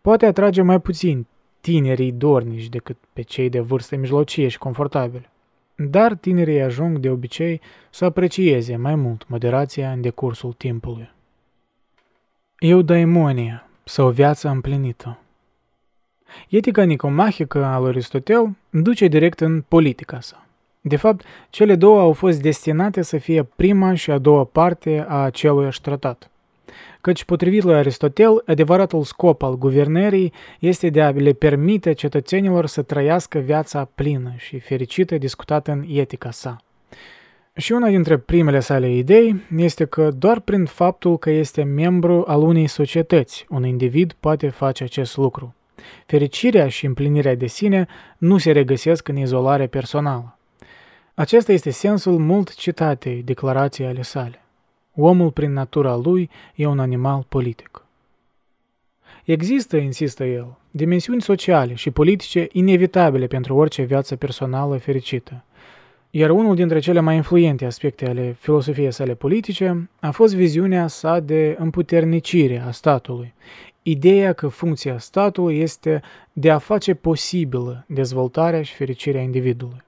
poate atrage mai puțin tinerii dornici decât pe cei de vârstă mijlocie și confortabile. Dar tinerii ajung de obicei să aprecieze mai mult moderația în decursul timpului. Eudaimonia, sau viața împlinită. Etica nicomahică a lui Aristotel duce direct în politica sa. De fapt, cele două au fost destinate să fie prima și a doua parte a aceluiași tratat. Căci, potrivit lui Aristotel, adevăratul scop al guvernării este de a le permite cetățenilor să trăiască viața plină și fericită discutată în etica sa. Și una dintre primele sale idei este că doar prin faptul că este membru al unei societăți, un individ poate face acest lucru. Fericirea și împlinirea de sine nu se regăsesc în izolare personală. Acesta este sensul mult citatei declarației ale sale. Omul, prin natura lui, e un animal politic. Există, insistă el, dimensiuni sociale și politice inevitabile pentru orice viață personală fericită. Iar unul dintre cele mai influente aspecte ale filosofiei sale politice a fost viziunea sa de împuternicire a statului, ideea că funcția statului este de a face posibilă dezvoltarea și fericirea individului.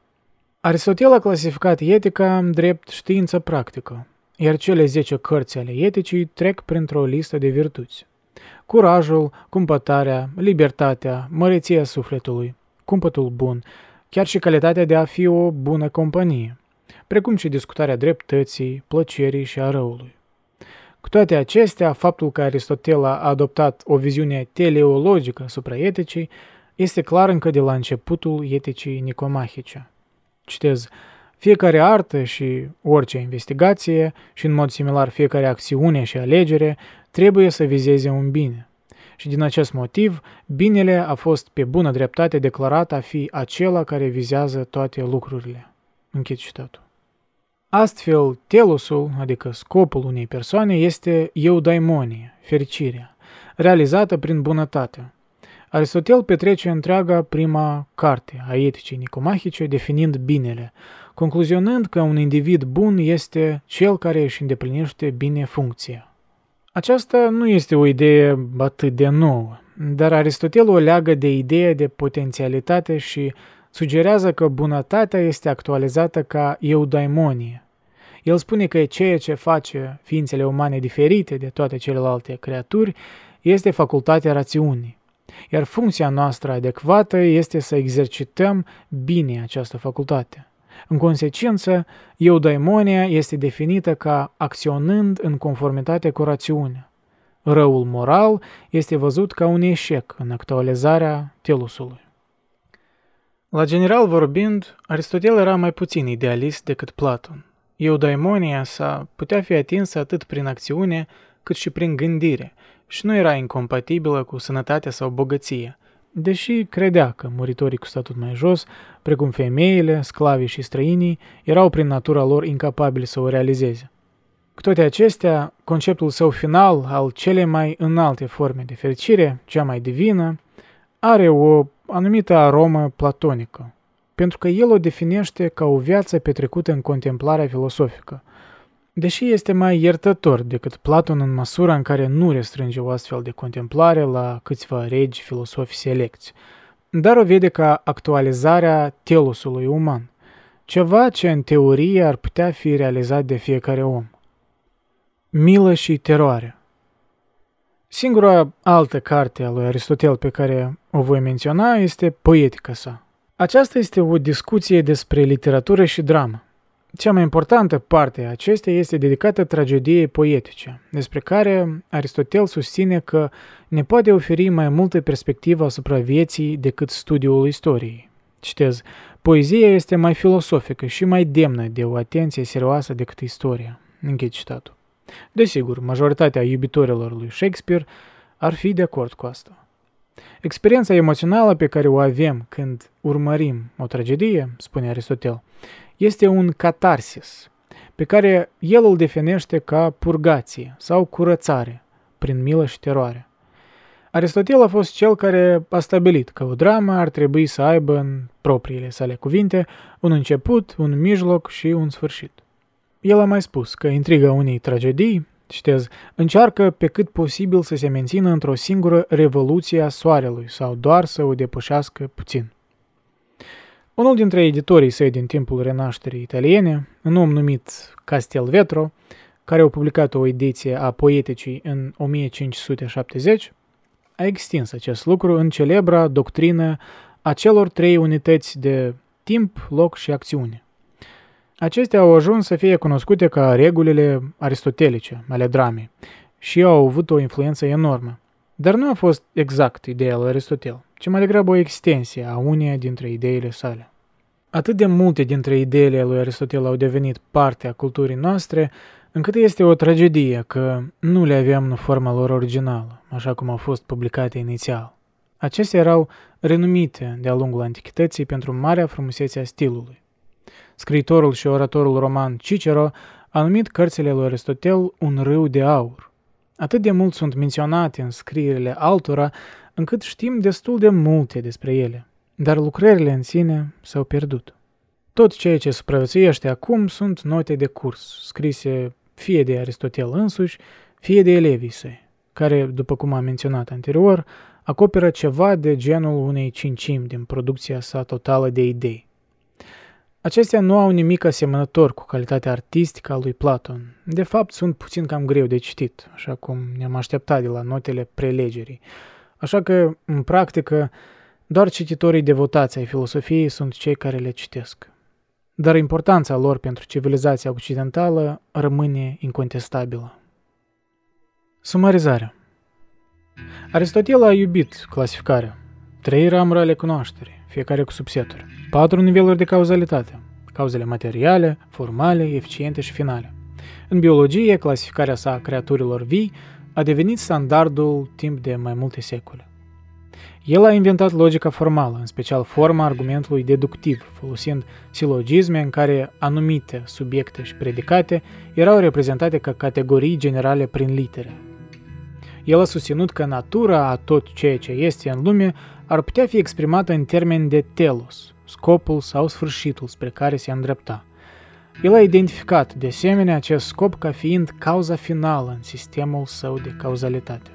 Aristotel a clasificat etica drept știință practică, iar cele 10 cărți ale eticii trec printr-o listă de virtuți. Curajul, cumpătarea, libertatea, măreția sufletului, cumpătul bun, chiar și calitatea de a fi o bună companie, precum și discutarea dreptății, plăcerii și a răului. Cu toate acestea, faptul că Aristotel a adoptat o viziune teleologică asupra eticii este clar încă de la începutul eticii nicomahice. Citez, fiecare artă și orice investigație și în mod similar fiecare acțiune și alegere trebuie să vizeze un bine. Și din acest motiv, binele a fost pe bună dreptate declarat a fi acela care vizează toate lucrurile. Închid citatul. Astfel, telosul, adică scopul unei persoane, este eudaimonie, fericirea, realizată prin bunătate. Aristotel petrece întreaga prima carte a eticii nicomahice definind binele, concluzionând că un individ bun este cel care își îndeplinește bine funcția. Aceasta nu este o idee atât de nouă, dar Aristotel o leagă de ideea de potențialitate și sugerează că bunătatea este actualizată ca eudaimonie. El spune că ceea ce face ființele umane diferite de toate celelalte creaturi este facultatea rațiunii, iar funcția noastră adecvată este să exercităm bine această facultate. În consecință, eudaimonia este definită ca acționând în conformitate cu rațiunea. Răul moral este văzut ca un eșec în actualizarea telusului. La general vorbind, Aristotel era mai puțin idealist decât Platon. Eudaimonia sa putea fi atinsă atât prin acțiune cât și prin gândire și nu era incompatibilă cu sănătatea sau bogăția, deși credea că muritorii cu statut mai jos, precum femeile, sclavii și străinii, erau prin natura lor incapabili să o realizeze. Cu toate acestea, conceptul său final al celei mai înalte forme de fericire, cea mai divină, are o anumită aromă platonică, pentru că el o definește ca o viață petrecută în contemplarea filosofică, deși este mai iertător decât Platon în măsura în care nu restrânge o astfel de contemplare la câțiva regi filosofi selecți, dar o vede ca actualizarea telosului uman, ceva ce în teorie ar putea fi realizat de fiecare om. Milă și teroare Singura altă carte a lui Aristotel pe care o voi menționa este Poetica sa. Aceasta este o discuție despre literatură și dramă. Cea mai importantă parte a acesteia este dedicată tragediei poetice, despre care Aristotel susține că ne poate oferi mai multă perspectivă asupra vieții decât studiul istoriei. Citez, poezia este mai filosofică și mai demnă de o atenție serioasă decât istoria. Închid citatul. Desigur, majoritatea iubitorilor lui Shakespeare ar fi de acord cu asta. Experiența emoțională pe care o avem când urmărim o tragedie, spune Aristotel, este un catarsis, pe care el îl definește ca purgație sau curățare, prin milă și teroare. Aristotel a fost cel care a stabilit că o dramă ar trebui să aibă în propriile sale cuvinte un început, un mijloc și un sfârșit. El a mai spus că intriga unei tragedii, citez, încearcă pe cât posibil să se mențină într-o singură revoluție a soarelui sau doar să o depășească puțin. Unul dintre editorii săi din timpul renașterii italiene, un om numit Castelvetro, care a publicat o ediție a poeticii în 1570, a extins acest lucru în celebra doctrină a celor trei unități de timp, loc și acțiune. Acestea au ajuns să fie cunoscute ca regulile aristotelice ale dramei și au avut o influență enormă. Dar nu a fost exact ideea lui Aristotel, ci mai degrabă o extensie a uneia dintre ideile sale. Atât de multe dintre ideile lui Aristotel au devenit parte a culturii noastre, încât este o tragedie că nu le aveam în forma lor originală, așa cum au fost publicate inițial. Acestea erau renumite de-a lungul antichității pentru marea frumusețe a stilului. Scriitorul și oratorul roman Cicero a numit cărțile lui Aristotel un râu de aur. Atât de mult sunt menționate în scrierile altora, încât știm destul de multe despre ele, dar lucrările în sine s-au pierdut. Tot ceea ce supraviețuiește acum sunt note de curs, scrise fie de Aristotel însuși, fie de elevii săi, care, după cum am menționat anterior, acoperă ceva de genul unei cincimi din producția sa totală de idei. Acestea nu au nimic asemănător cu calitatea artistică a lui Platon. De fapt, sunt puțin cam greu de citit, așa cum ne-am așteptat de la notele prelegerii. Așa că, în practică, doar cititorii devotați ai filosofiei sunt cei care le citesc. Dar importanța lor pentru civilizația occidentală rămâne incontestabilă. Sumarizarea Aristotel a iubit clasificarea. Trei ramuri ale cunoașterii fiecare cu subseturi. Patru niveluri de cauzalitate. Cauzele materiale, formale, eficiente și finale. În biologie, clasificarea sa a creaturilor vii a devenit standardul timp de mai multe secole. El a inventat logica formală, în special forma argumentului deductiv, folosind silogisme în care anumite subiecte și predicate erau reprezentate ca categorii generale prin litere. El a susținut că natura a tot ceea ce este în lume ar putea fi exprimată în termeni de telos, scopul sau sfârșitul spre care se îndrepta. El a identificat, de asemenea, acest scop ca fiind cauza finală în sistemul său de cauzalitate.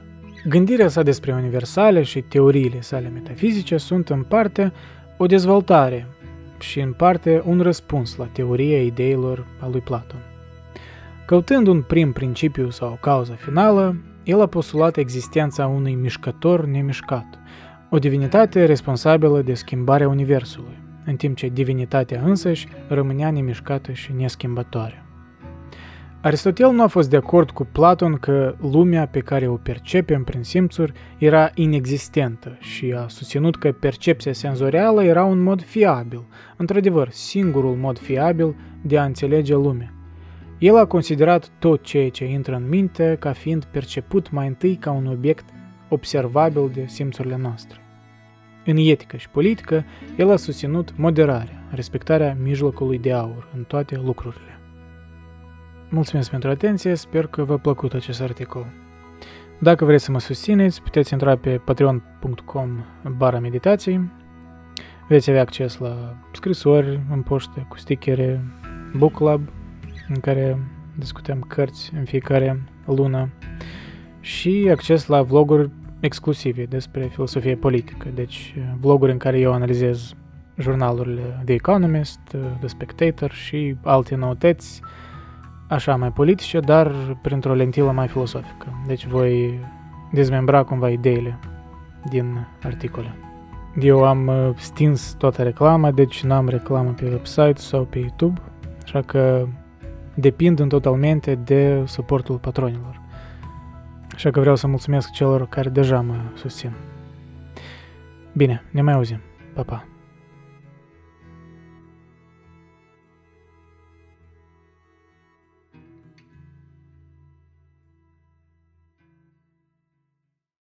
Gândirea sa despre universale și teoriile sale metafizice sunt în parte o dezvoltare și în parte un răspuns la teoria ideilor a lui Platon. Căutând un prim principiu sau o cauză finală, el a postulat existența unui mișcător nemișcat – o divinitate responsabilă de schimbarea Universului, în timp ce divinitatea însăși rămânea nemișcată și neschimbătoare. Aristotel nu a fost de acord cu Platon că lumea pe care o percepem prin simțuri era inexistentă și a susținut că percepția senzorială era un mod fiabil, într-adevăr singurul mod fiabil de a înțelege lumea. El a considerat tot ceea ce intră în minte ca fiind perceput mai întâi ca un obiect observabil de simțurile noastre. În etică și politică, el a susținut moderarea, respectarea mijlocului de aur în toate lucrurile. Mulțumesc pentru atenție, sper că v-a plăcut acest articol. Dacă vreți să mă susțineți, puteți intra pe patreon.com bara meditații. Veți avea acces la scrisori în poștă cu stickere, book club, în care discutăm cărți în fiecare lună și acces la vloguri exclusive despre filosofie politică, deci vloguri în care eu analizez jurnalurile The Economist, The Spectator și alte noutăți, așa mai politice, dar printr-o lentilă mai filosofică. Deci voi dezmembra cumva ideile din articole. Eu am uh, stins toată reclama, deci n-am reclamă pe website sau pe YouTube, așa că depind în totalmente de suportul patronilor. Așa că vreau să mulțumesc celor care deja mă susțin. Bine, ne mai auzim. Pa, pa!